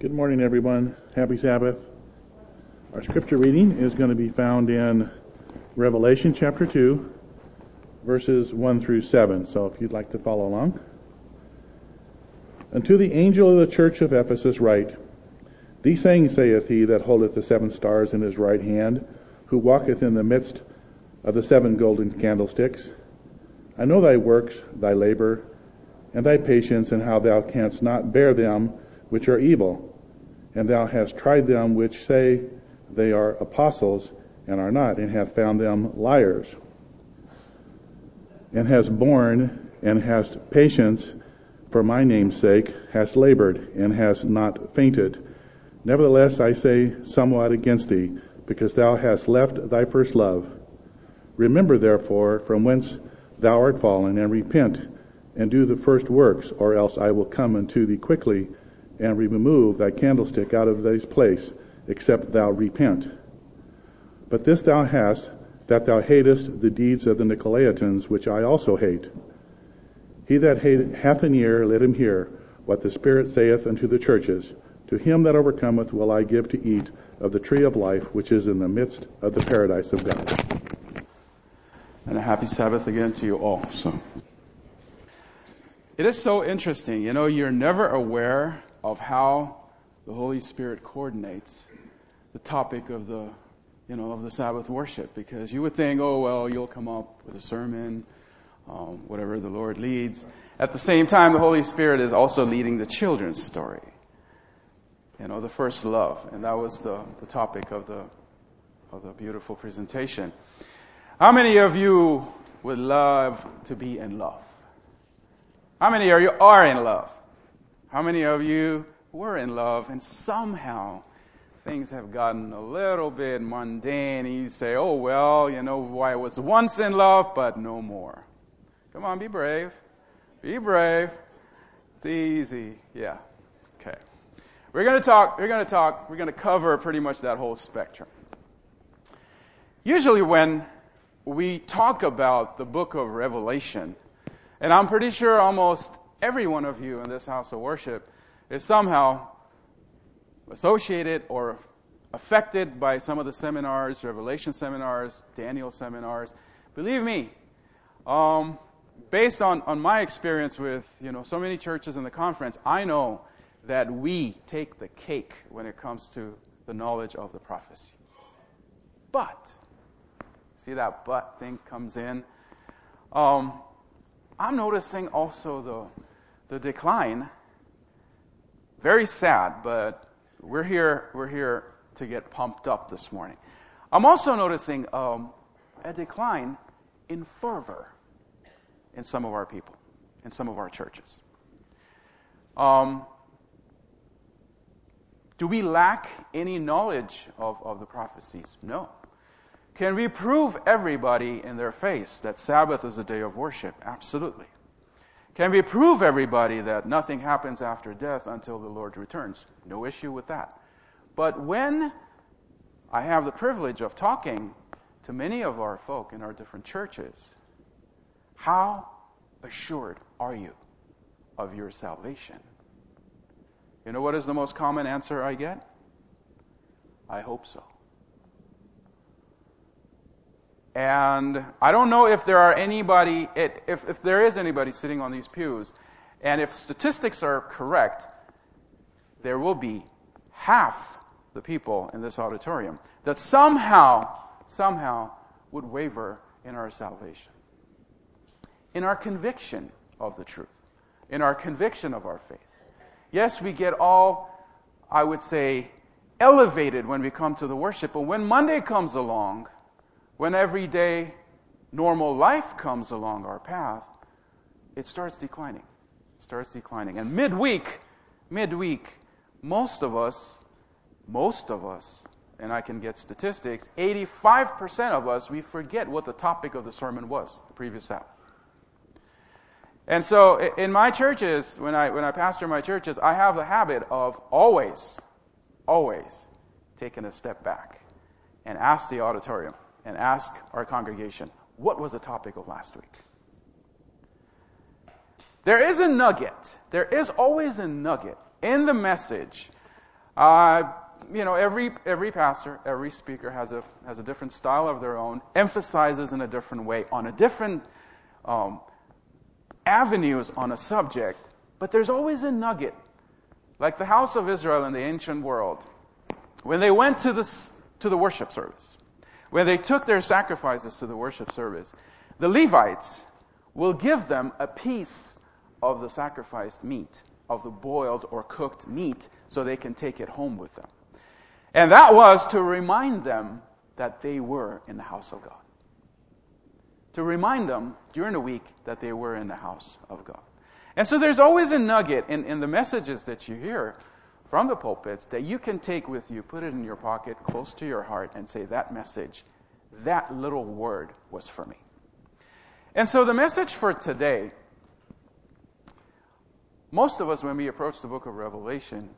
Good morning, everyone. Happy Sabbath. Our scripture reading is going to be found in Revelation chapter 2, verses 1 through 7. So if you'd like to follow along. Unto the angel of the church of Ephesus write, These things saith he that holdeth the seven stars in his right hand, who walketh in the midst of the seven golden candlesticks. I know thy works, thy labor, and thy patience, and how thou canst not bear them which are evil and thou hast tried them which say they are apostles and are not, and have found them liars, and hast borne and hast patience for my name's sake, hast labored and hast not fainted. Nevertheless, I say somewhat against thee, because thou hast left thy first love. Remember therefore from whence thou art fallen, and repent, and do the first works, or else I will come unto thee quickly and remove thy candlestick out of this place, except thou repent. But this thou hast, that thou hatest the deeds of the Nicolaitans, which I also hate. He that hath an ear, let him hear what the Spirit saith unto the churches. To him that overcometh will I give to eat of the tree of life, which is in the midst of the paradise of God. And a happy Sabbath again to you all. So, it is so interesting. You know, you're never aware of how the Holy Spirit coordinates the topic of the, you know, of the Sabbath worship. Because you would think, oh well, you'll come up with a sermon, um, whatever the Lord leads. At the same time, the Holy Spirit is also leading the children's story. You know, the first love, and that was the, the topic of the of the beautiful presentation. How many of you would love to be in love? How many of you are in love? How many of you were in love and somehow things have gotten a little bit mundane and you say, oh well, you know, why I was once in love, but no more. Come on, be brave. Be brave. It's easy. Yeah. Okay. We're going to talk, we're going to talk, we're going to cover pretty much that whole spectrum. Usually when we talk about the book of Revelation, and I'm pretty sure almost every one of you in this house of worship is somehow associated or affected by some of the seminars, Revelation seminars, Daniel seminars. Believe me, um, based on, on my experience with you know so many churches in the conference, I know that we take the cake when it comes to the knowledge of the prophecy. But see that but thing comes in. Um, I'm noticing also the the decline. Very sad, but we're here, we're here to get pumped up this morning. I'm also noticing um, a decline in fervor in some of our people, in some of our churches. Um, do we lack any knowledge of, of the prophecies? No. Can we prove everybody in their face that Sabbath is a day of worship? Absolutely. Can we prove everybody that nothing happens after death until the Lord returns? No issue with that. But when I have the privilege of talking to many of our folk in our different churches, how assured are you of your salvation? You know what is the most common answer I get? I hope so. And I don't know if there are anybody, if, if there is anybody sitting on these pews, and if statistics are correct, there will be half the people in this auditorium that somehow, somehow would waver in our salvation. In our conviction of the truth. In our conviction of our faith. Yes, we get all, I would say, elevated when we come to the worship, but when Monday comes along, when everyday normal life comes along our path, it starts declining. It starts declining. And midweek, midweek, most of us, most of us, and I can get statistics, 85% of us, we forget what the topic of the sermon was the previous Sabbath. And so in my churches, when I, when I pastor my churches, I have the habit of always, always taking a step back and ask the auditorium, and ask our congregation, what was the topic of last week? There is a nugget. There is always a nugget in the message Uh, you know, every every pastor, every speaker has a has a different style of their own, emphasizes in a different way on a different um, avenues on a subject, but there's always a nugget, like the house of Israel in the ancient world, when they went to the to the worship service, when they took their sacrifices to the worship service, the Levites will give them a piece of the sacrificed meat, of the boiled or cooked meat, so they can take it home with them. And that was to remind them that they were in the house of God. To remind them during the week that they were in the house of God. And so there's always a nugget in, in the messages that you hear from the pulpits that you can take with you, put it in your pocket, close to your heart, and say, that message, that little word was for me. And so the message for today, most of us, when we approach the book of Revelation,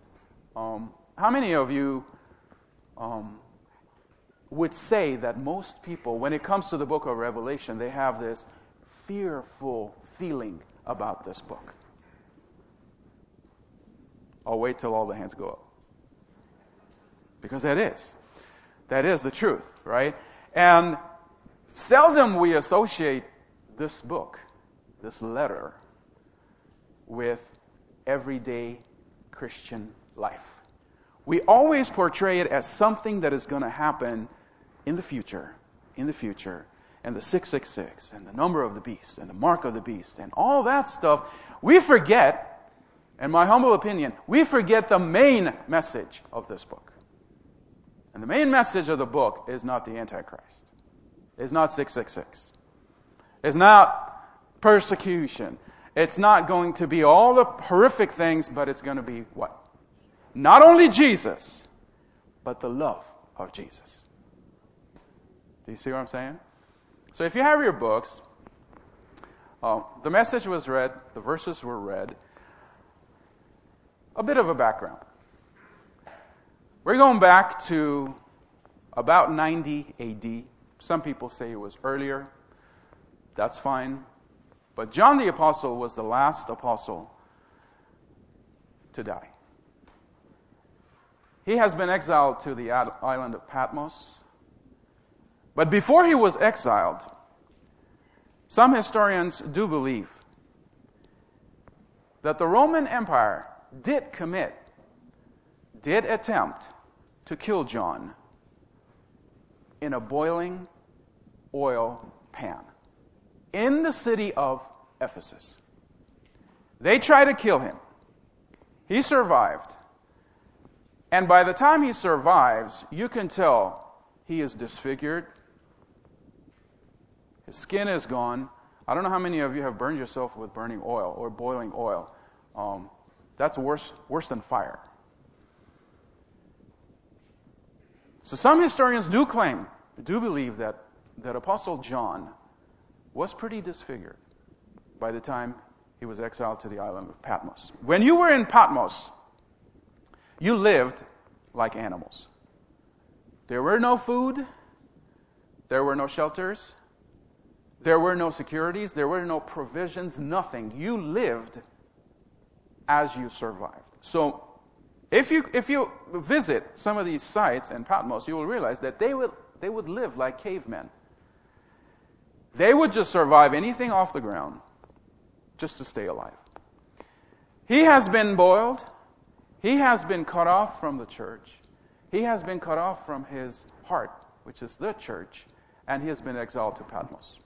um, how many of you um, would say that most people, when it comes to the book of Revelation, they have this fearful feeling about this book? I'll wait till all the hands go up. Because that is. That is the truth, right? And seldom we associate this book, this letter, with everyday Christian life. We always portray it as something that is going to happen in the future, in the future, and the 666, and the number of the beast, and the mark of the beast, and all that stuff. We forget, in my humble opinion, we forget the main message of this book. And the main message of the book is not the Antichrist. It's not 666. It's not persecution. It's not going to be all the horrific things, but it's going to be what? Not only Jesus, but the love of Jesus. Do you see what I'm saying? So if you have your books, uh, the message was read, the verses were read. A bit of a background. We're going back to about 90 AD. Some people say it was earlier. That's fine. But John the Apostle was the last apostle to die. He has been exiled to the island of Patmos. But before he was exiled, some historians do believe that the Roman Empire did commit, did attempt to kill John in a boiling oil pan in the city of Ephesus. They tried to kill him. He survived. And by the time he survives, you can tell he is disfigured. His skin is gone. I don't know how many of you have burned yourself with burning oil or boiling oil. Um, that's worse, worse than fire. So some historians do claim, do believe that, that Apostle John was pretty disfigured by the time he was exiled to the island of Patmos. When you were in Patmos, you lived like animals. There were no food, there were no shelters, there were no securities, there were no provisions, nothing. You lived as you survived. So, if you if you visit some of these sites in Patmos, you will realize that they would they would live like cavemen. They would just survive anything off the ground just to stay alive. He has been boiled. He has been cut off from the church. He has been cut off from his heart, which is the church, and he has been exiled to Patmos.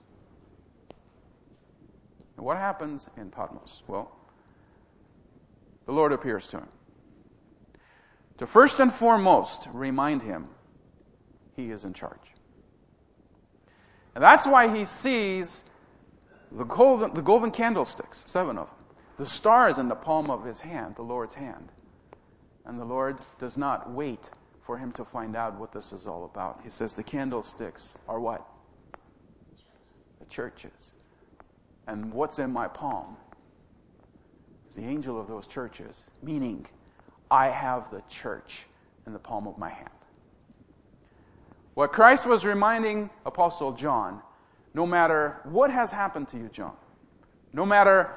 And what happens in Patmos? Well, the Lord appears to him. To first and foremost remind him he is in charge. And that's why he sees the golden, the golden candlesticks, seven of them, the stars in the palm of his hand, the Lord's hand. And the Lord does not wait for him to find out what this is all about. He says the candlesticks are what? The churches. And what's in my palm the angel of those churches, meaning I have the church in the palm of my hand. What Christ was reminding Apostle John, no matter what has happened to you, John, no matter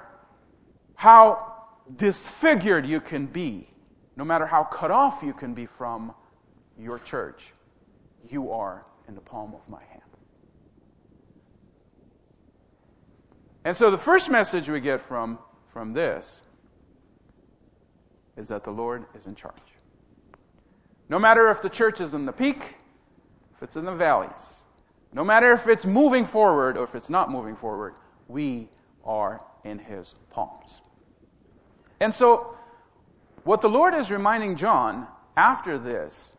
how disfigured you can be, no matter how cut off you can be from your church, you are in the palm of my hand. And so the first message we get from, from this is that the Lord is in charge. No matter if the church is in the peak, if it's in the valleys, no matter if it's moving forward or if it's not moving forward, we are in his palms. And so, what the Lord is reminding John after this,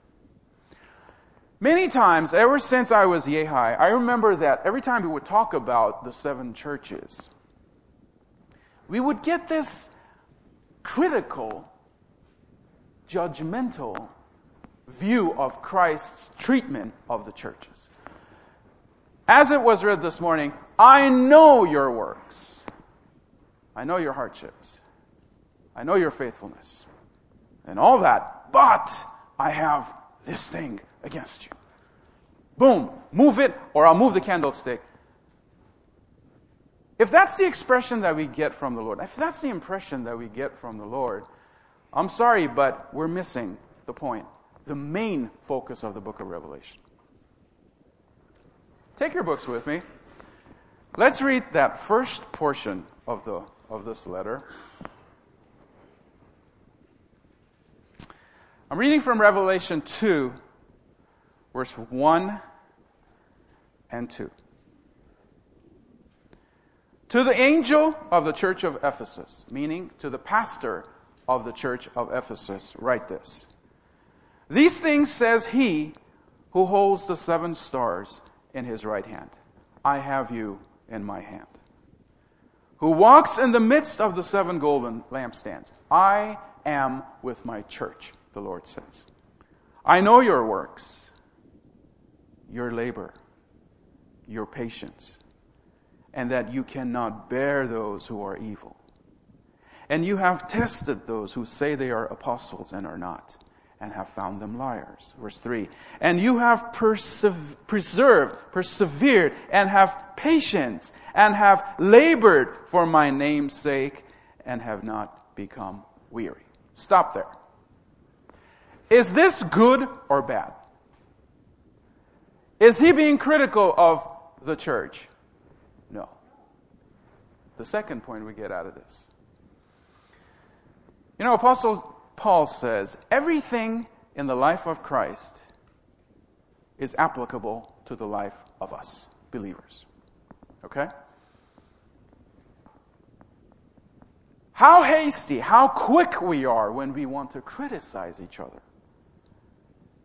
many times, ever since I was Yehi, I remember that every time we would talk about the seven churches, we would get this critical, judgmental view of Christ's treatment of the churches. As it was read this morning, I know your works. I know your hardships. I know your faithfulness. And all that, but I have this thing against you. Boom, move it, or I'll move the candlestick. If that's the expression that we get from the Lord, if that's the impression that we get from the Lord, I'm sorry, but we're missing the point, the main focus of the book of Revelation. Take your books with me. Let's read that first portion of the of this letter. I'm reading from Revelation 2, verse 1 and 2. To the angel of the church of Ephesus, meaning to the pastor of the church of Ephesus, write this. These things says he who holds the seven stars in his right hand. I have you in my hand. Who walks in the midst of the seven golden lampstands. I am with my church, the Lord says. I know your works, your labor, your patience, and that you cannot bear those who are evil. And you have tested those who say they are apostles and are not and have found them liars. Verse 3. And you have persev- preserved, persevered, and have patience, and have labored for my name's sake, and have not become weary. Stop there. Is this good or bad? Is he being critical of the church? No. The second point we get out of this. You know, Apostle Paul says everything in the life of Christ is applicable to the life of us, believers. Okay? How hasty, how quick we are when we want to criticize each other.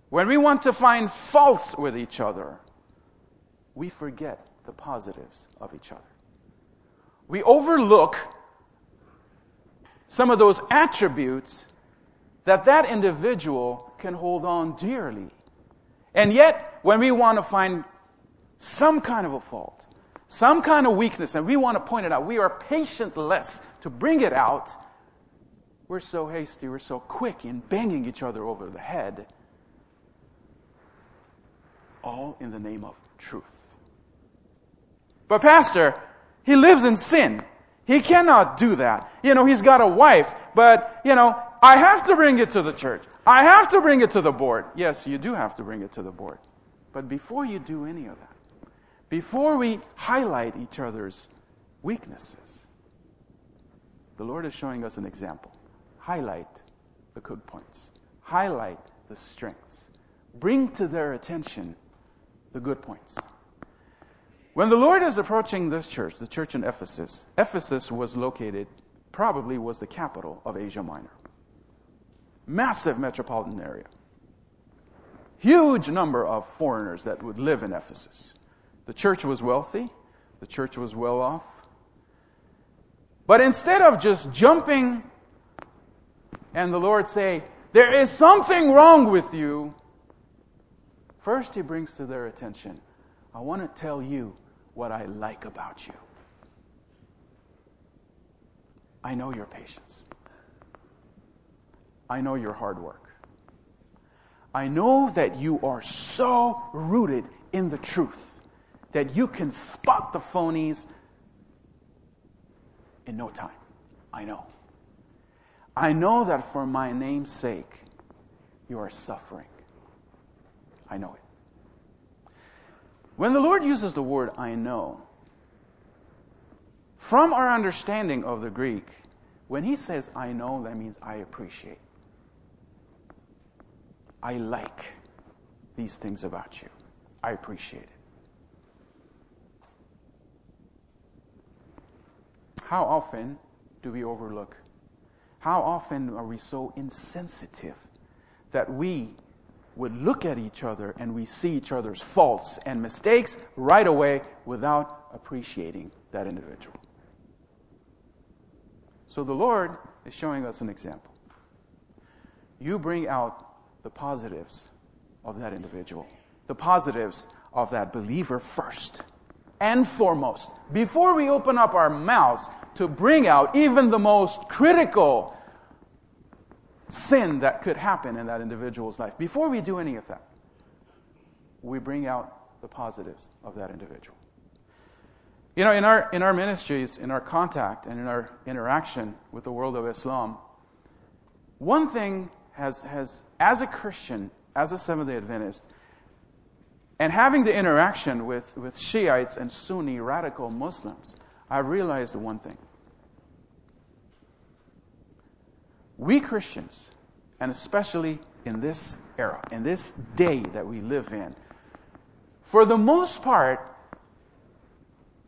When we want to find faults with each other, we forget the positives of each other. We overlook some of those attributes that that individual can hold on dearly. And yet, when we want to find some kind of a fault, some kind of weakness, and we want to point it out, we are patientless to bring it out. We're so hasty, we're so quick in banging each other over the head, all in the name of truth. But, Pastor, he lives in sin. He cannot do that. You know, he's got a wife, but, you know, I have to bring it to the church. I have to bring it to the board. Yes, you do have to bring it to the board. But before you do any of that, before we highlight each other's weaknesses, the Lord is showing us an example. Highlight the good points. Highlight the strengths. Bring to their attention the good points. When the Lord is approaching this church, the church in Ephesus, Ephesus was located, probably was the capital of Asia Minor. Massive metropolitan area. Huge number of foreigners that would live in Ephesus. The church was wealthy. The church was well off. But instead of just jumping and the Lord say, there is something wrong with you, first he brings to their attention, I want to tell you what I like about you. I know your patience. I know your hard work. I know that you are so rooted in the truth that you can spot the phonies in no time. I know. I know that for my name's sake, you are suffering. I know it. When the Lord uses the word I know, from our understanding of the Greek, when he says I know, that means I appreciate. I like these things about you. I appreciate it. How often do we overlook? How often are we so insensitive that we would look at each other and we see each other's faults and mistakes right away without appreciating that individual? So the Lord is showing us an example. You bring out the positives of that individual, the positives of that believer first and foremost. Before we open up our mouths to bring out even the most critical sin that could happen in that individual's life, before we do any of that, we bring out the positives of that individual. You know, in our, in our ministries, in our contact, and in our interaction with the world of Islam, one thing has, has as a Christian, as a Seventh day Adventist, and having the interaction with, with Shiites and Sunni radical Muslims, I realized one thing. We Christians, and especially in this era, in this day that we live in, for the most part,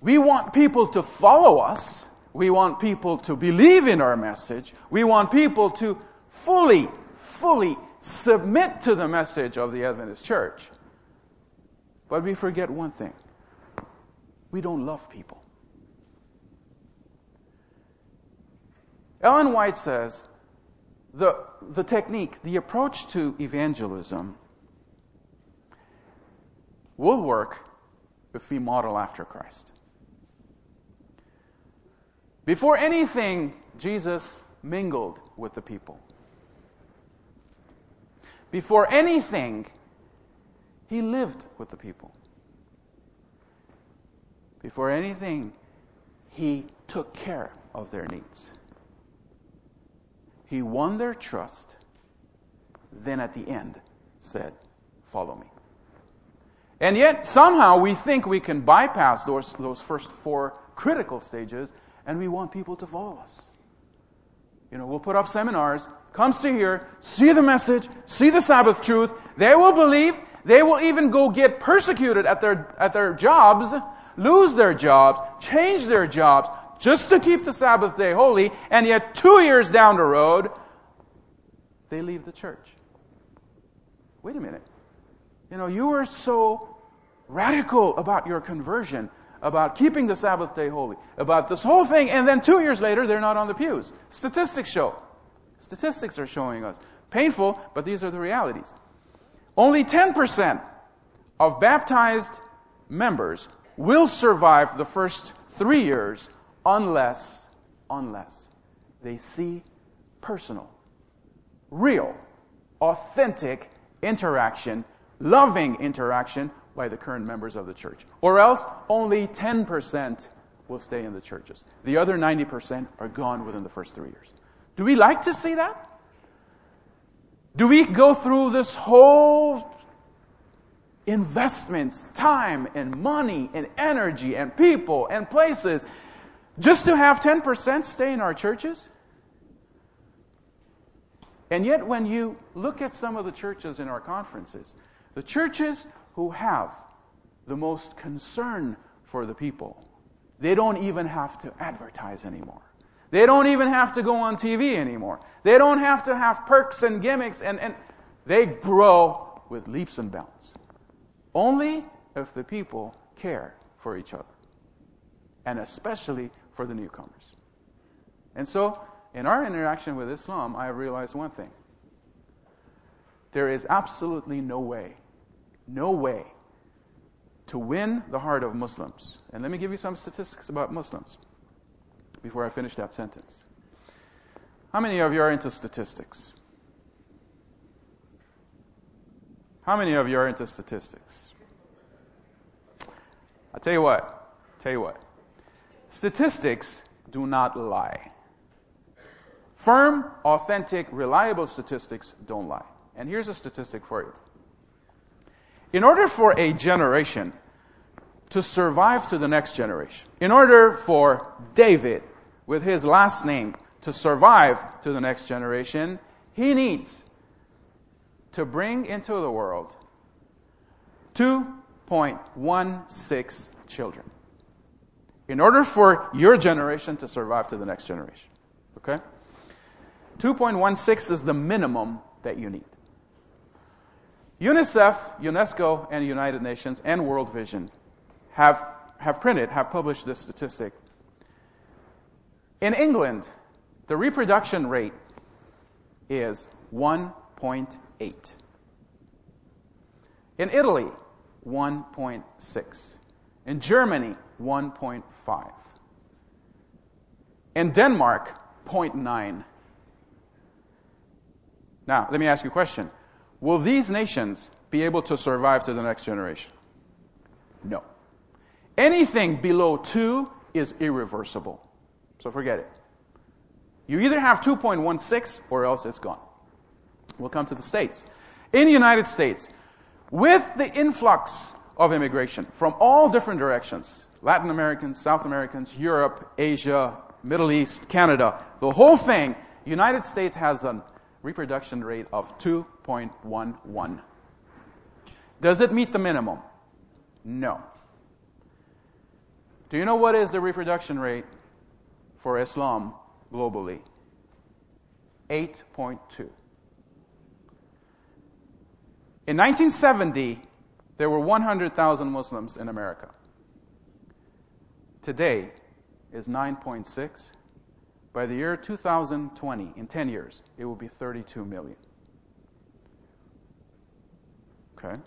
we want people to follow us. We want people to believe in our message. We want people to fully, fully submit to the message of the Adventist church. But we forget one thing. We don't love people. Ellen White says the, the technique, the approach to evangelism will work if we model after Christ. Before anything, Jesus mingled with the people. Before anything, he lived with the people. Before anything, he took care of their needs. He won their trust, then at the end said, Follow me. And yet, somehow, we think we can bypass those, those first four critical stages and we want people to follow us. You know, we'll put up seminars, come see here, see the message, see the Sabbath truth. They will believe. They will even go get persecuted at their, at their jobs, lose their jobs, change their jobs, just to keep the Sabbath day holy, and yet two years down the road, they leave the church. Wait a minute. You know, you were so radical about your conversion about keeping the Sabbath day holy, about this whole thing, and then two years later, they're not on the pews. Statistics show. Statistics are showing us. Painful, but these are the realities. Only 10% of baptized members will survive the first three years unless, unless they see personal, real, authentic interaction, loving interaction by the current members of the church. Or else, only 10% will stay in the churches. The other 90% are gone within the first three years. Do we like to see that? Do we go through this whole investments, time and money and energy and people and places just to have 10% stay in our churches? And yet, when you look at some of the churches in our conferences, the churches who have the most concern for the people. They don't even have to advertise anymore. They don't even have to go on TV anymore. They don't have to have perks and gimmicks and, and they grow with leaps and bounds. Only if the people care for each other. And especially for the newcomers. And so, in our interaction with Islam, I realized one thing. There is absolutely no way no way to win the heart of Muslims. And let me give you some statistics about Muslims before I finish that sentence. How many of you are into statistics? How many of you are into statistics? I'll tell you what. Tell you what. Statistics do not lie. Firm, authentic, reliable statistics don't lie. And here's a statistic for you. In order for a generation to survive to the next generation, in order for David, with his last name, to survive to the next generation, he needs to bring into the world 2.16 children. In order for your generation to survive to the next generation. Okay? 2.16 is the minimum that you need. UNICEF, UNESCO, and United Nations and World Vision have, have printed, have published this statistic. In England, the reproduction rate is 1.8. In Italy, 1.6. In Germany, 1.5. In Denmark, 0.9. Now, let me ask you a question. Will these nations be able to survive to the next generation? No. Anything below 2 is irreversible. So forget it. You either have 2.16 or else it's gone. We'll come to the States. In the United States, with the influx of immigration from all different directions, Latin Americans, South Americans, Europe, Asia, Middle East, Canada, the whole thing, United States has a reproduction rate of 2.11. Does it meet the minimum? No. Do you know what is the reproduction rate for Islam globally? 8.2. In 1970, there were 100,000 Muslims in America. Today is 9.6. By the year 2020, in 10 years, it will be 32 million. Okay?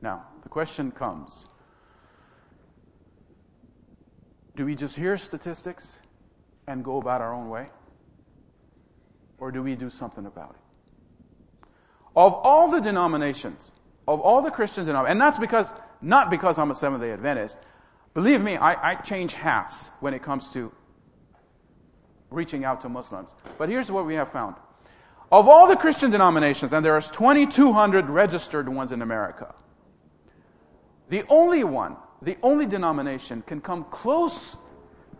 Now, the question comes Do we just hear statistics and go about our own way? Or do we do something about it? Of all the denominations, of all the Christian denominations, and that's because, not because I'm a Seventh day Adventist, believe me, I, I change hats when it comes to reaching out to Muslims. But here's what we have found. Of all the Christian denominations, and there are 2,200 registered ones in America, the only one, the only denomination can come close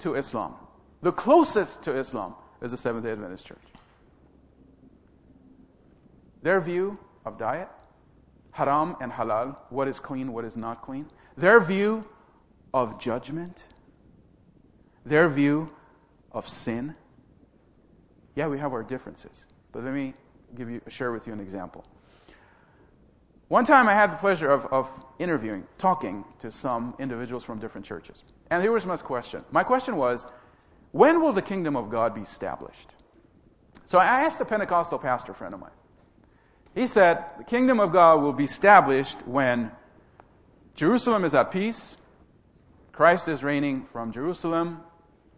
to Islam. The closest to Islam is the Seventh day Adventist Church. Their view of diet, haram and halal, what is clean, what is not clean. Their view of judgment, their view of sin. Yeah, we have our differences, but let me give you share with you an example. One time I had the pleasure of, of interviewing, talking to some individuals from different churches. And here was my question. My question was, when will the kingdom of God be established? So I asked a Pentecostal pastor friend of mine. He said, the kingdom of God will be established when Jerusalem is at peace, Christ is reigning from Jerusalem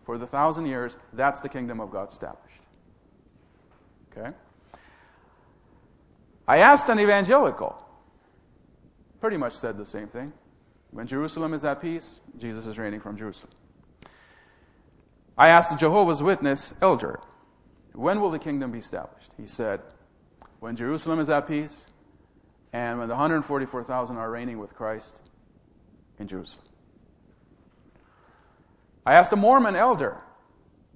for the thousand years. That's the kingdom of God established. Okay? I asked an evangelical, pretty much said the same thing. When Jerusalem is at peace, Jesus is reigning from Jerusalem. I asked the Jehovah's Witness elder, when will the kingdom be established? He said, when Jerusalem is at peace and when the 144,000 are reigning with Christ in Jerusalem. I asked a Mormon elder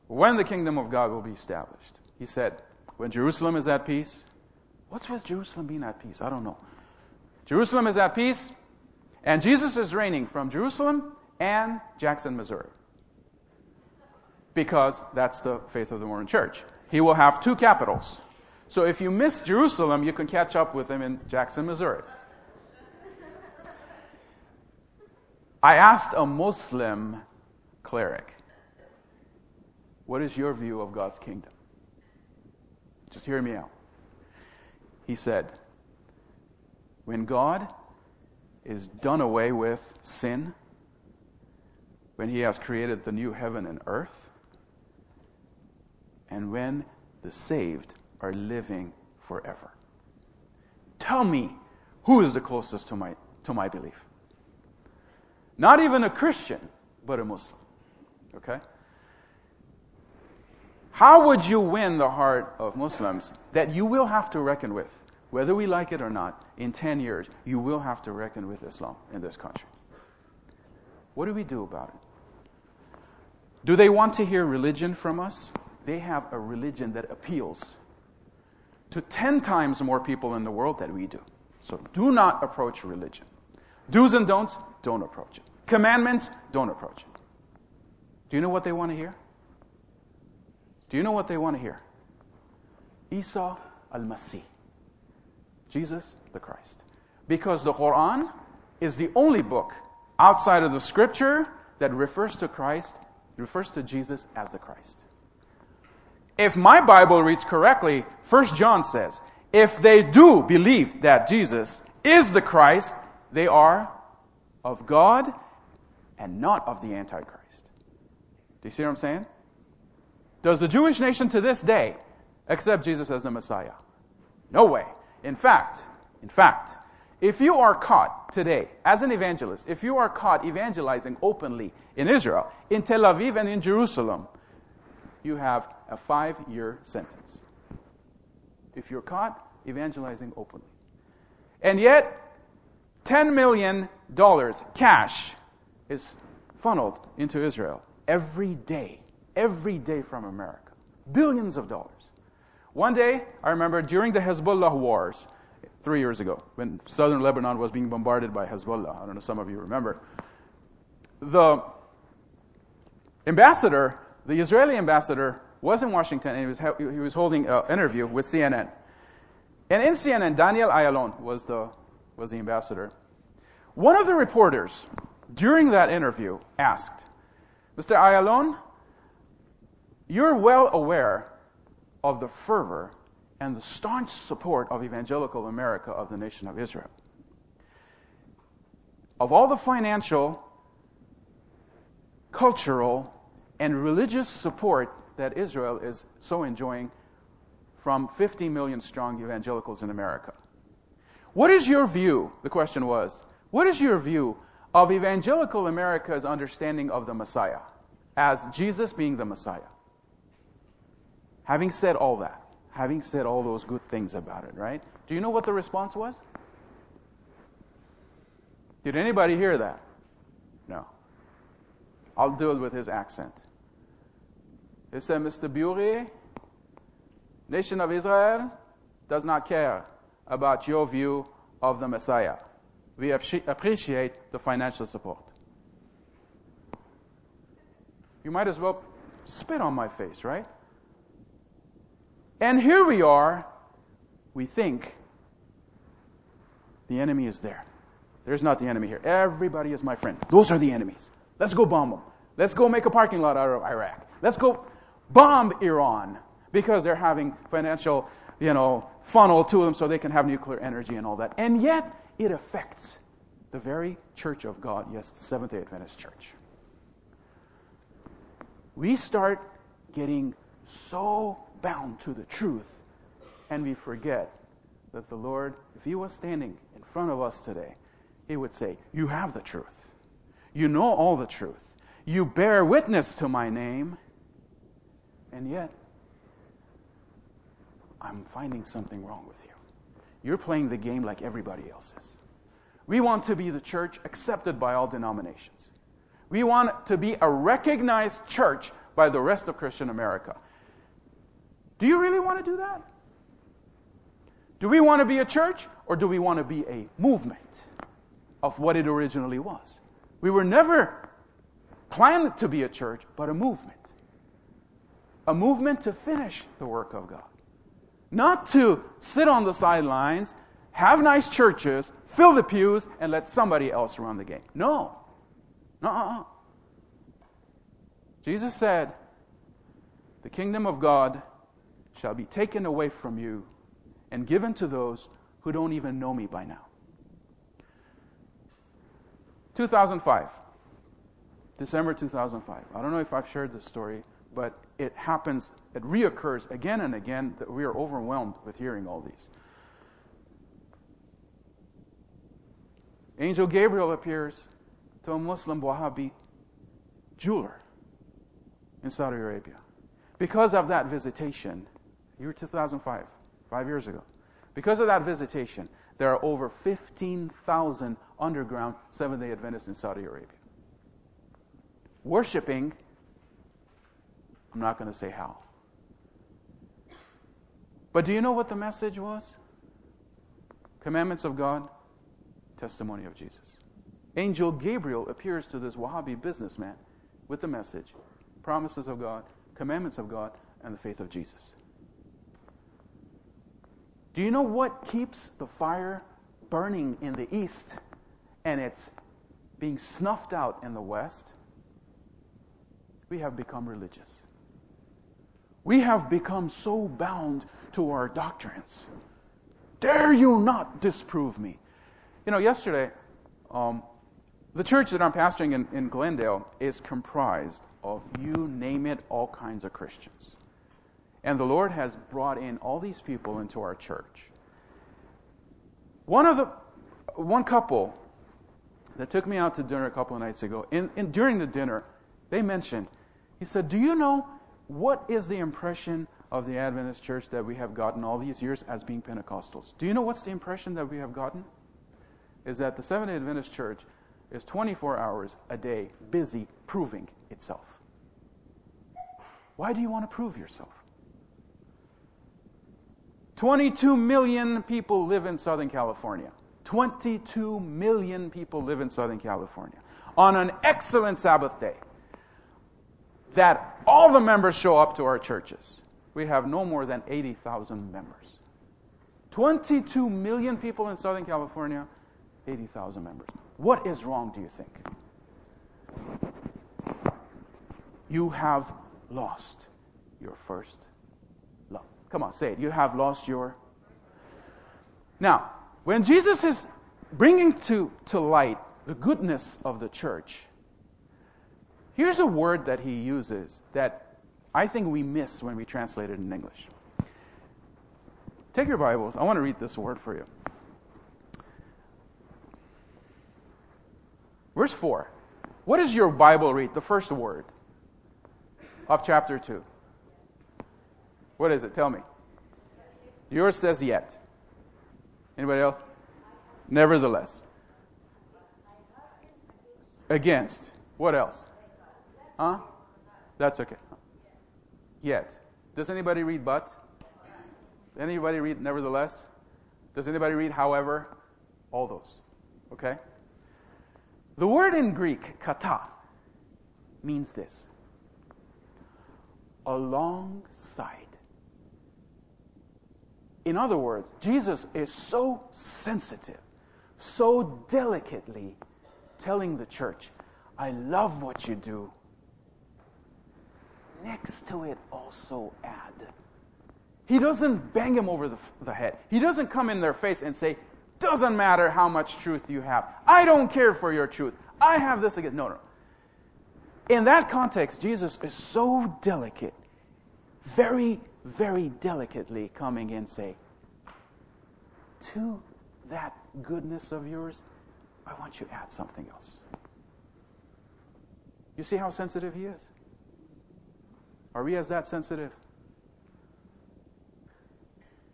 when the kingdom of God will be established. He said, when Jerusalem is at peace. What's with Jerusalem being at peace? I don't know. Jerusalem is at peace, and Jesus is reigning from Jerusalem and Jackson, Missouri. Because that's the faith of the Mormon church. He will have two capitals. So if you miss Jerusalem, you can catch up with him in Jackson, Missouri. I asked a Muslim cleric, What is your view of God's kingdom? Just hear me out. He said, When God is done away with sin, when He has created the new heaven and earth, and when the saved are living forever. Tell me who is the closest to my, to my belief. Not even a Christian, but a Muslim. Okay? How would you win the heart of Muslims that you will have to reckon with? Whether we like it or not, in 10 years, you will have to reckon with Islam in this country. What do we do about it? Do they want to hear religion from us? They have a religion that appeals to 10 times more people in the world than we do. So do not approach religion. Do's and don'ts, don't approach it. Commandments, don't approach it. Do you know what they want to hear? Do you know what they want to hear? Isa al-Masih. Jesus the Christ. Because the Quran is the only book outside of the scripture that refers to Christ, refers to Jesus as the Christ. If my Bible reads correctly, 1 John says, if they do believe that Jesus is the Christ, they are of God and not of the Antichrist. Do you see what I'm saying? Does the Jewish nation to this day accept Jesus as the Messiah? No way. In fact, in fact, if you are caught today as an evangelist, if you are caught evangelizing openly in Israel, in Tel Aviv and in Jerusalem, you have a five year sentence. If you're caught evangelizing openly. And yet, $10 million cash is funneled into Israel every day, every day from America. Billions of dollars. One day, I remember during the Hezbollah wars, three years ago, when southern Lebanon was being bombarded by Hezbollah. I don't know, if some of you remember. The ambassador, the Israeli ambassador, was in Washington and he was, he was holding an interview with CNN. And in CNN, Daniel Ayalon was the, was the ambassador. One of the reporters during that interview asked, Mr. Ayalon, you're well aware of the fervor and the staunch support of evangelical America of the nation of Israel. Of all the financial, cultural, and religious support that Israel is so enjoying from 50 million strong evangelicals in America. What is your view? The question was, what is your view of evangelical America's understanding of the Messiah as Jesus being the Messiah? Having said all that, having said all those good things about it, right? Do you know what the response was? Did anybody hear that? No. I'll do it with his accent. He said, Mr. Bury, nation of Israel does not care about your view of the Messiah. We appreciate the financial support. You might as well spit on my face, right? And here we are, we think the enemy is there. There's not the enemy here. Everybody is my friend. Those are the enemies. Let's go bomb them. Let's go make a parking lot out of Iraq. Let's go bomb Iran because they're having financial, you know, funnel to them so they can have nuclear energy and all that. And yet, it affects the very church of God, yes, the Seventh day Adventist church. We start getting so bound to the truth, and we forget that the Lord, if He was standing in front of us today, He would say, You have the truth. You know all the truth. You bear witness to my name, and yet I'm finding something wrong with you. You're playing the game like everybody else is. We want to be the church accepted by all denominations. We want to be a recognized church by the rest of Christian America. Do you really want to do that? Do we want to be a church or do we want to be a movement of what it originally was? We were never planned to be a church, but a movement. A movement to finish the work of God. Not to sit on the sidelines, have nice churches, fill the pews, and let somebody else run the game. No. Uh-uh. Jesus said, the kingdom of God shall be taken away from you and given to those who don't even know me by now. 2005. December 2005. I don't know if I've shared this story, but it happens, it reoccurs again and again that we are overwhelmed with hearing all these. Angel Gabriel appears to a Muslim Wahhabi jeweler in Saudi Arabia because of that visitation, year 2005, five years ago, because of that visitation, there are over 15,000 underground Seventh day Adventists in Saudi Arabia. Worshipping, I'm not going to say how. But do you know what the message was? Commandments of God, testimony of Jesus. Angel Gabriel appears to this Wahhabi businessman with the message promises of God, commandments of God, and the faith of Jesus. Do you know what keeps the fire burning in the east and it's being snuffed out in the west? We have become religious. We have become so bound to our doctrines. Dare you not disprove me? You know, yesterday, um, the church that I'm pastoring in, in Glendale is comprised of, you name it, all kinds of Christians. And the Lord has brought in all these people into our church. One of the, one couple that took me out to dinner a couple of nights ago, in, in, during the dinner, they mentioned, he said, Do you know what is the impression of the Adventist church that we have gotten all these years as being Pentecostals? Do you know what's the impression that we have gotten? Is that the Seventh Adventist church is 24 hours a day busy proving itself. Why do you want to prove yourself? 22 million people live in Southern California. 22 million people live in Southern California. On an excellent Sabbath day, that all the members show up to our churches. We have no more than 80,000 members. 22 million people in Southern California, 80,000 members. What is wrong, do you think? You have lost your first love. Come on, say it. You have lost your. Now, when Jesus is bringing to, to light the goodness of the church, here's a word that he uses that I think we miss when we translate it in English. Take your Bibles. I want to read this word for you. Verse 4. What does your Bible read? The first word of chapter 2. What is it? Tell me. Yours says yet. Anybody else? Nevertheless. Against. What else? Huh? That's okay. Yet. Does anybody read but? Anybody read nevertheless? Does anybody read however? All those. Okay? The word in Greek, kata, means this alongside. In other words, Jesus is so sensitive, so delicately telling the church, I love what you do. Next to it, also add. He doesn't bang him over the, the head. He doesn't come in their face and say, doesn't matter how much truth you have. I don't care for your truth. I have this against. No, no. In that context, Jesus is so delicate, very very delicately coming in say, to that goodness of yours, I want you to add something else. You see how sensitive he is? Are we as that sensitive?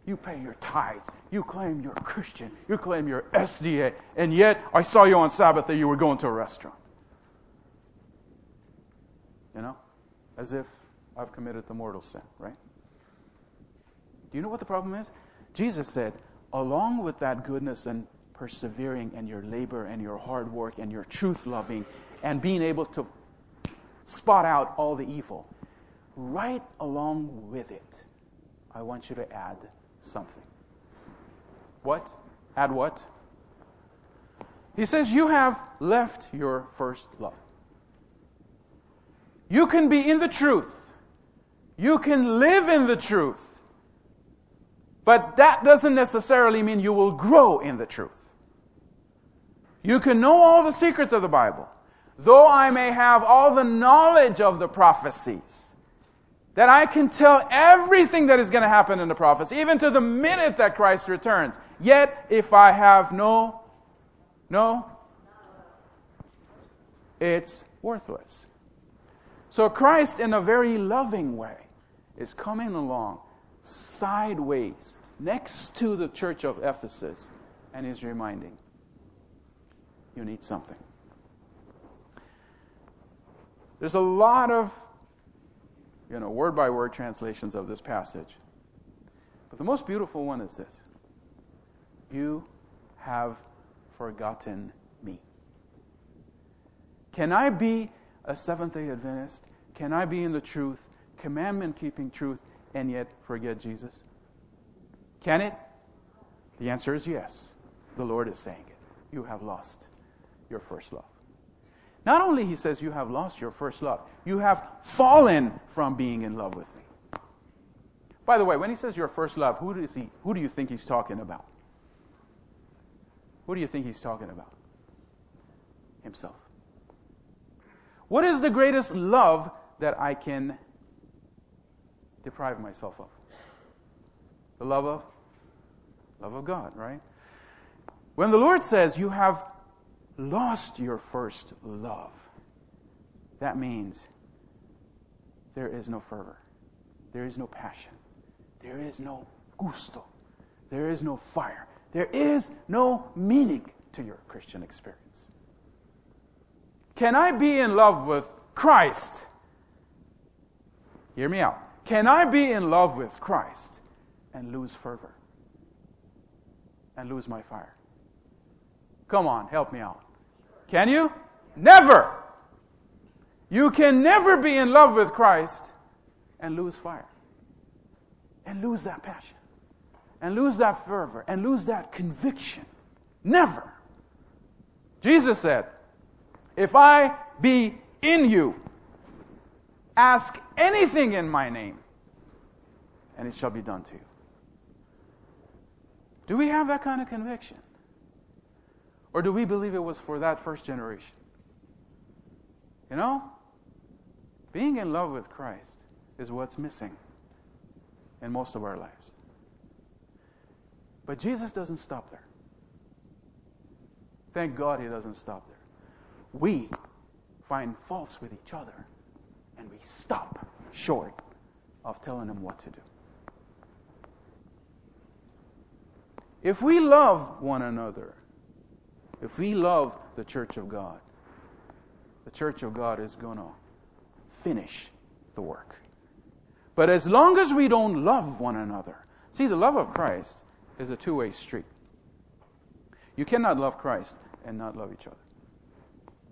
You pay your tithes. You claim you're a Christian. You claim you're SDA. And yet, I saw you on Sabbath that you were going to a restaurant. You know? As if I've committed the mortal sin, right? Do you know what the problem is? Jesus said, along with that goodness and persevering and your labor and your hard work and your truth loving and being able to spot out all the evil, right along with it, I want you to add something. What? Add what? He says, You have left your first love. You can be in the truth. You can live in the truth. But that doesn't necessarily mean you will grow in the truth. You can know all the secrets of the Bible, though I may have all the knowledge of the prophecies, that I can tell everything that is going to happen in the prophets, even to the minute that Christ returns. Yet, if I have no, no, it's worthless. So Christ, in a very loving way, is coming along sideways next to the church of Ephesus and is reminding you need something. There's a lot of you know word by word translations of this passage. But the most beautiful one is this. You have forgotten me. Can I be a Seventh day Adventist? Can I be in the truth, commandment keeping truth, and yet forget Jesus? Can it? The answer is yes. The Lord is saying it. You have lost your first love. Not only he says you have lost your first love, you have fallen from being in love with me. By the way, when he says your first love, who does he who do you think he's talking about? Who do you think he's talking about? Himself. What is the greatest love that I can deprive myself of? The love of love of God, right? When the Lord says you have lost your first love, that means there is no fervor, there is no passion, there is no gusto, there is no fire, there is no meaning to your Christian experience. Can I be in love with Christ? Hear me out. Can I be in love with Christ and lose fervor? And lose my fire? Come on, help me out. Can you? Never! You can never be in love with Christ and lose fire. And lose that passion. And lose that fervor. And lose that conviction. Never. Jesus said, if I be in you, ask anything in my name, and it shall be done to you. Do we have that kind of conviction? Or do we believe it was for that first generation? You know? Being in love with Christ is what's missing in most of our lives. But Jesus doesn't stop there. Thank God he doesn't stop there we find faults with each other and we stop short of telling them what to do. If we love one another, if we love the church of God, the church of God is going to finish the work. But as long as we don't love one another, see, the love of Christ is a two way street. You cannot love Christ and not love each other.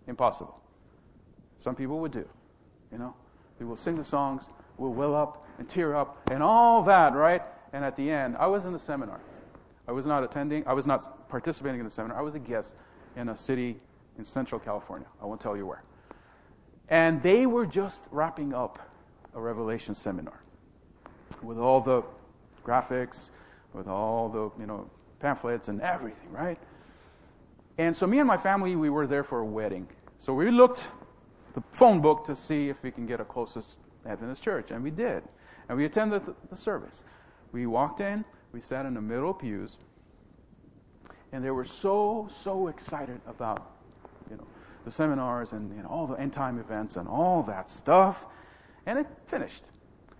Impossible. Some people would do. You know, we will sing the songs, we'll well up and tear up and all that, right? And at the end, I was in the seminar. I was not attending, I was not participating in the seminar. I was a guest in a city in central California. I won't tell you where. And they were just wrapping up a Revelation seminar with all the graphics, with all the, you know, pamphlets and everything, right? And so me and my family, we were there for a wedding. So we looked the phone book to see if we can get a closest Adventist church, and we did. And we attended the service. We walked in, we sat in the middle pews, and they were so, so excited about, you know, the seminars and all the end time events and all that stuff. And it finished.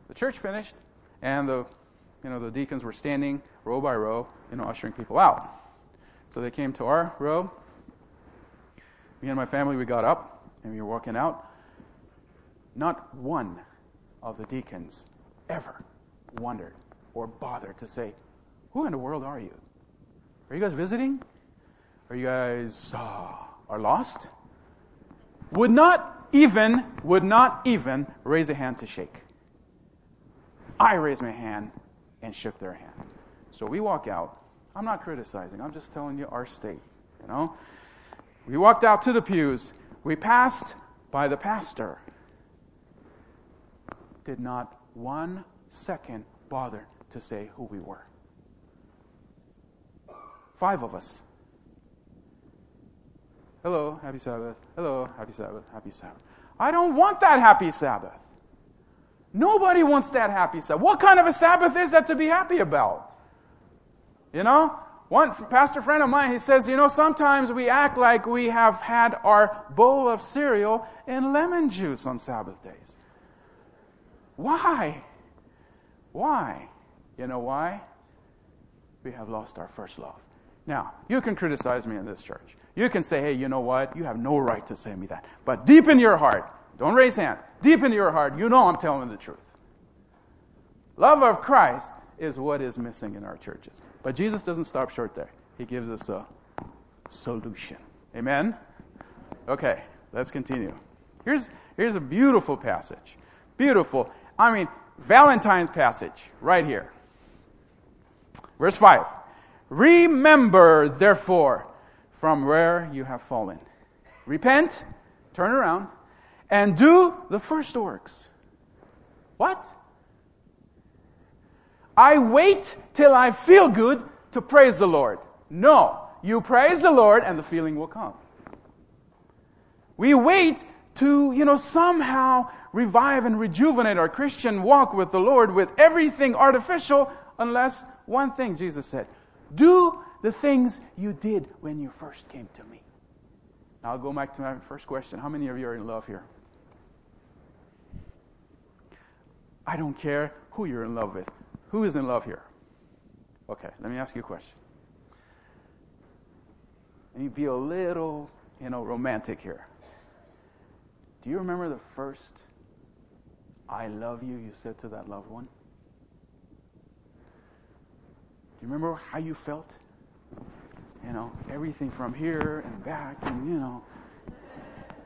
The church finished, and the, you know, the deacons were standing row by row, you know, ushering people out. So they came to our row. Me and my family, we got up and we were walking out. Not one of the deacons ever wondered or bothered to say, Who in the world are you? Are you guys visiting? Are you guys uh, are lost? Would not even, would not even raise a hand to shake. I raised my hand and shook their hand. So we walk out I'm not criticizing. I'm just telling you our state, you know. We walked out to the pews. We passed by the pastor. Did not one second bother to say who we were. Five of us. Hello, happy Sabbath. Hello, happy Sabbath, happy Sabbath. I don't want that happy Sabbath. Nobody wants that happy Sabbath. What kind of a Sabbath is that to be happy about? You know? One pastor friend of mine, he says, you know, sometimes we act like we have had our bowl of cereal and lemon juice on Sabbath days. Why? Why? You know why? We have lost our first love. Now, you can criticize me in this church. You can say, hey, you know what? You have no right to say me that. But deep in your heart, don't raise hands. Deep in your heart, you know I'm telling the truth. Love of Christ is what is missing in our churches. But Jesus doesn't stop short there. He gives us a solution. Amen? Okay, let's continue. Here's, here's a beautiful passage. Beautiful. I mean, Valentine's passage, right here. Verse 5. Remember, therefore, from where you have fallen. Repent, turn around, and do the first works. What? I wait till I feel good to praise the Lord. No. You praise the Lord and the feeling will come. We wait to, you know, somehow revive and rejuvenate our Christian walk with the Lord with everything artificial unless one thing Jesus said, do the things you did when you first came to me. Now I'll go back to my first question. How many of you are in love here? I don't care who you're in love with. Who is in love here? Okay, let me ask you a question. Let me be a little, you know, romantic here. Do you remember the first I love you you said to that loved one? Do you remember how you felt? You know, everything from here and back, and you know,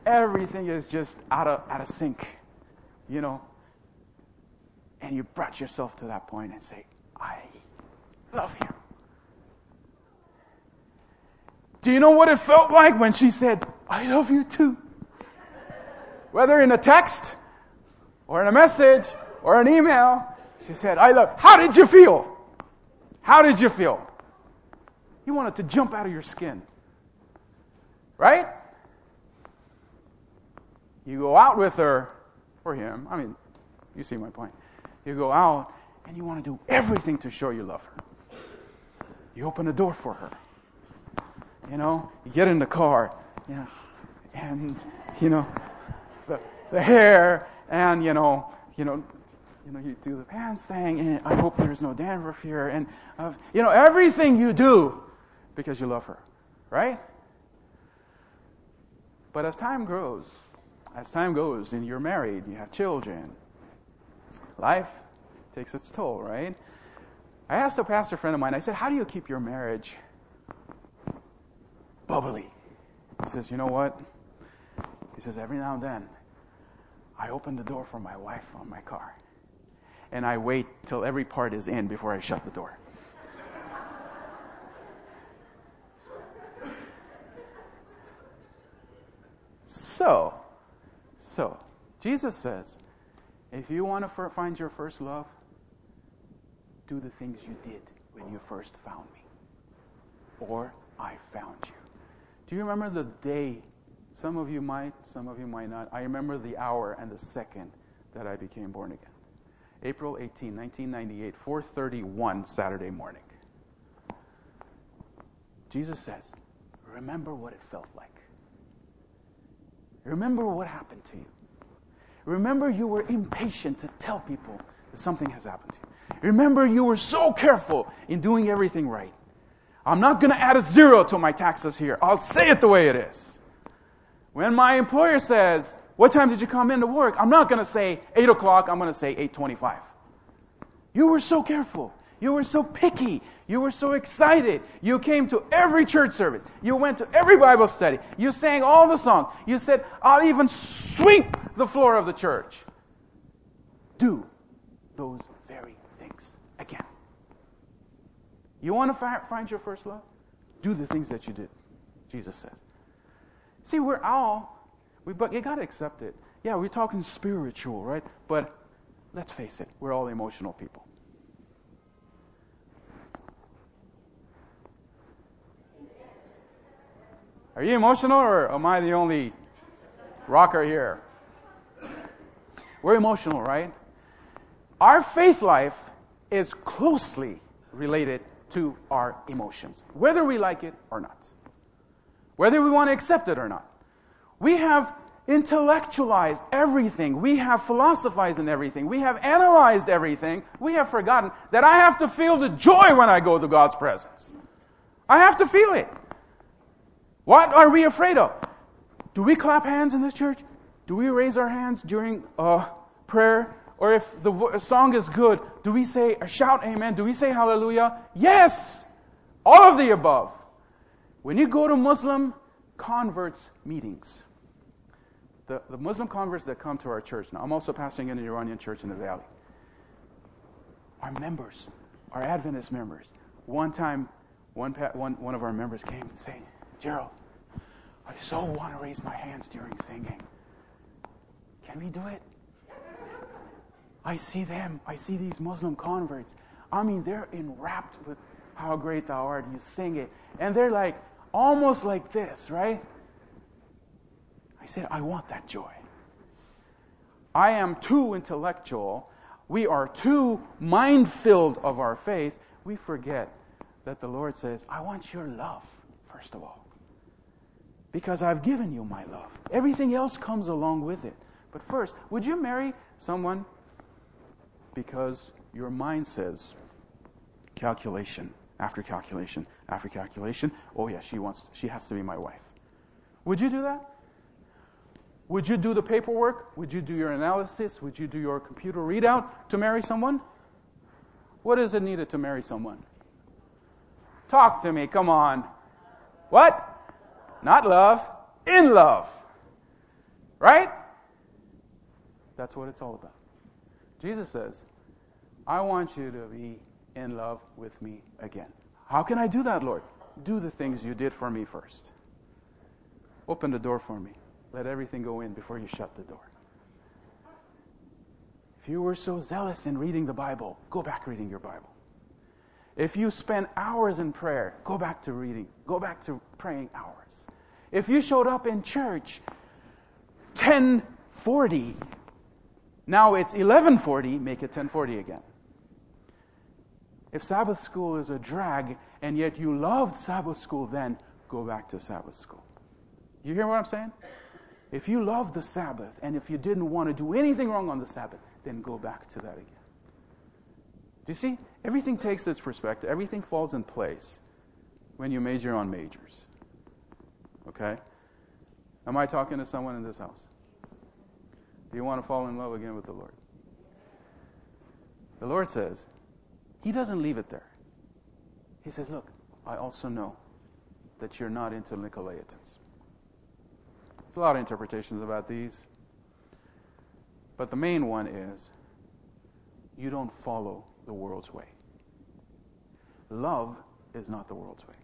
everything is just out of out of sync. You know, and you brought yourself to that point and say, I love you. Do you know what it felt like when she said, I love you too? Whether in a text or in a message or an email, she said, I love. How did you feel? How did you feel? You wanted to jump out of your skin. Right? You go out with her, or him. I mean, you see my point. You go out and you want to do everything to show you love her. You open the door for her. You know, you get in the car, you know, and you know, the the hair, and you know, you know, you know, you do the pants thing, and I hope there's no dandruff here, and uh, you know, everything you do because you love her, right? But as time grows, as time goes, and you're married, you have children, life takes its toll, right? I asked a pastor friend of mine, I said, How do you keep your marriage bubbly? He says, You know what? He says, Every now and then, I open the door for my wife on my car. And I wait till every part is in before I shut the door. So, so, Jesus says, if you want to find your first love, do the things you did when you first found me. Or I found you. Do you remember the day? Some of you might, some of you might not. I remember the hour and the second that I became born again. April 18, 1998, 4:31 Saturday morning. Jesus says, "Remember what it felt like. Remember what happened to you. Remember you were impatient to tell people that something has happened to you. Remember you were so careful in doing everything right. I'm not going to add a zero to my taxes here. I'll say it the way it is. When my employer says, what time did you come into work? I'm not going to say 8 o'clock. I'm going to say 8.25. You were so careful. You were so picky. You were so excited. You came to every church service. You went to every Bible study. You sang all the songs. You said, I'll even sweep the floor of the church. Do those very things again. You want to find your first love? Do the things that you did, Jesus says. See, we're all, we, but you got to accept it. Yeah, we're talking spiritual, right? But let's face it, we're all emotional people. Are you emotional or am I the only rocker here? We're emotional, right? Our faith life is closely related to our emotions, whether we like it or not, whether we want to accept it or not. We have intellectualized everything. We have philosophized in everything. We have analyzed everything. We have forgotten that I have to feel the joy when I go to God's presence. I have to feel it. What are we afraid of? Do we clap hands in this church? Do we raise our hands during uh, prayer? Or if the vo- song is good, do we say, a shout amen? Do we say hallelujah? Yes! All of the above. When you go to Muslim converts meetings, the, the Muslim converts that come to our church, now I'm also pastoring in an Iranian church in the valley, our members, our Adventist members. One time, one, one, one of our members came and said, Gerald, I so want to raise my hands during singing. Can we do it? I see them. I see these Muslim converts. I mean, they're enwrapped with how great thou art. You sing it. And they're like, almost like this, right? I said, I want that joy. I am too intellectual. We are too mind filled of our faith. We forget that the Lord says, I want your love, first of all. Because I've given you my love. Everything else comes along with it. But first, would you marry someone because your mind says calculation after calculation after calculation? Oh yeah, she wants she has to be my wife. Would you do that? Would you do the paperwork? Would you do your analysis? Would you do your computer readout to marry someone? What is it needed to marry someone? Talk to me, come on. What? Not love, in love. Right? That's what it's all about. Jesus says, I want you to be in love with me again. How can I do that, Lord? Do the things you did for me first. Open the door for me. Let everything go in before you shut the door. If you were so zealous in reading the Bible, go back reading your Bible. If you spend hours in prayer, go back to reading. Go back to praying hours. If you showed up in church 1040, now it's 1140, make it 1040 again. If Sabbath school is a drag and yet you loved Sabbath school then, go back to Sabbath school. You hear what I'm saying? If you love the Sabbath and if you didn't want to do anything wrong on the Sabbath, then go back to that again. Do you see? Everything takes its perspective. Everything falls in place when you major on majors. Okay? Am I talking to someone in this house? Do you want to fall in love again with the Lord? The Lord says, He doesn't leave it there. He says, Look, I also know that you're not into Nicolaitans. A lot of interpretations about these. But the main one is you don't follow the world's way. Love is not the world's way.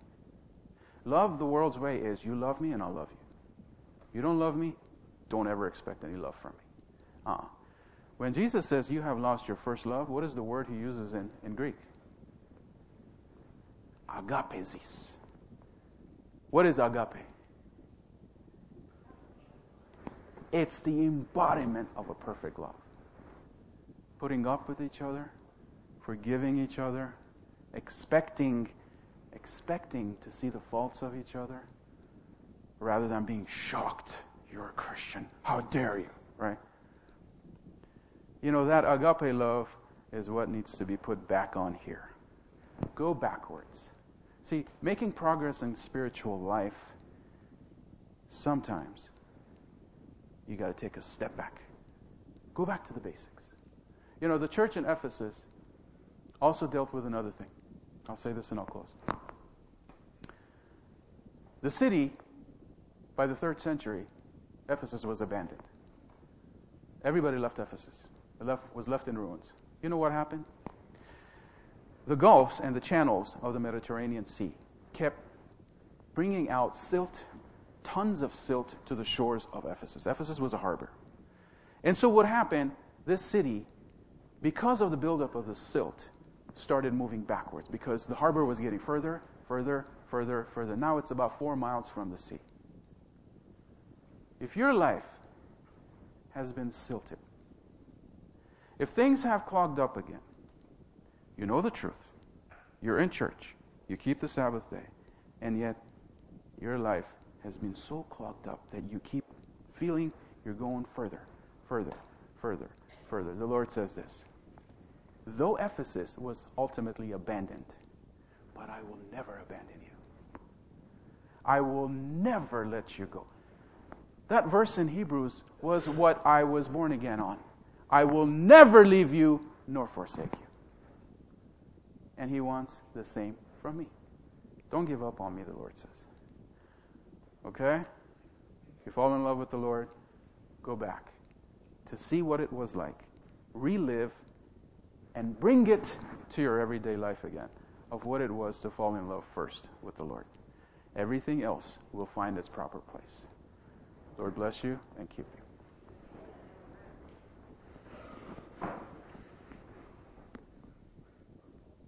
Love the world's way is you love me and I'll love you. You don't love me, don't ever expect any love from me. Uh-uh. When Jesus says you have lost your first love, what is the word he uses in, in Greek? Agapezis. What is agape? It's the embodiment of a perfect love. Putting up with each other, forgiving each other, expecting expecting to see the faults of each other rather than being shocked you're a Christian. How dare you, right? You know, that agape love is what needs to be put back on here. Go backwards. See, making progress in spiritual life, sometimes you got to take a step back. Go back to the basics. You know, the church in Ephesus also dealt with another thing. I'll say this and I'll close. The city, by the third century, Ephesus was abandoned. Everybody left Ephesus. It left, was left in ruins. You know what happened? The gulfs and the channels of the Mediterranean Sea kept bringing out silt tons of silt to the shores of Ephesus. Ephesus was a harbor. And so what happened, this city, because of the buildup of the silt, started moving backwards because the harbor was getting further, further, further, further. Now it's about four miles from the sea. If your life has been silted, if things have clogged up again, you know the truth. You're in church. You keep the Sabbath day. And yet, your life has been so clogged up that you keep feeling You're going further, further, further, further. The Lord says this Though Ephesus was ultimately abandoned, but I will never abandon you. I will never let you go. That verse in Hebrews was what I was born again on. I will never leave you nor forsake you. And He wants the same from me. Don't give up on me, the Lord says. Okay? If you fall in love with the Lord, go back to see what it was like. Relive and bring it to your everyday life again of what it was to fall in love first with the Lord. Everything else will find its proper place. Lord bless you and keep you.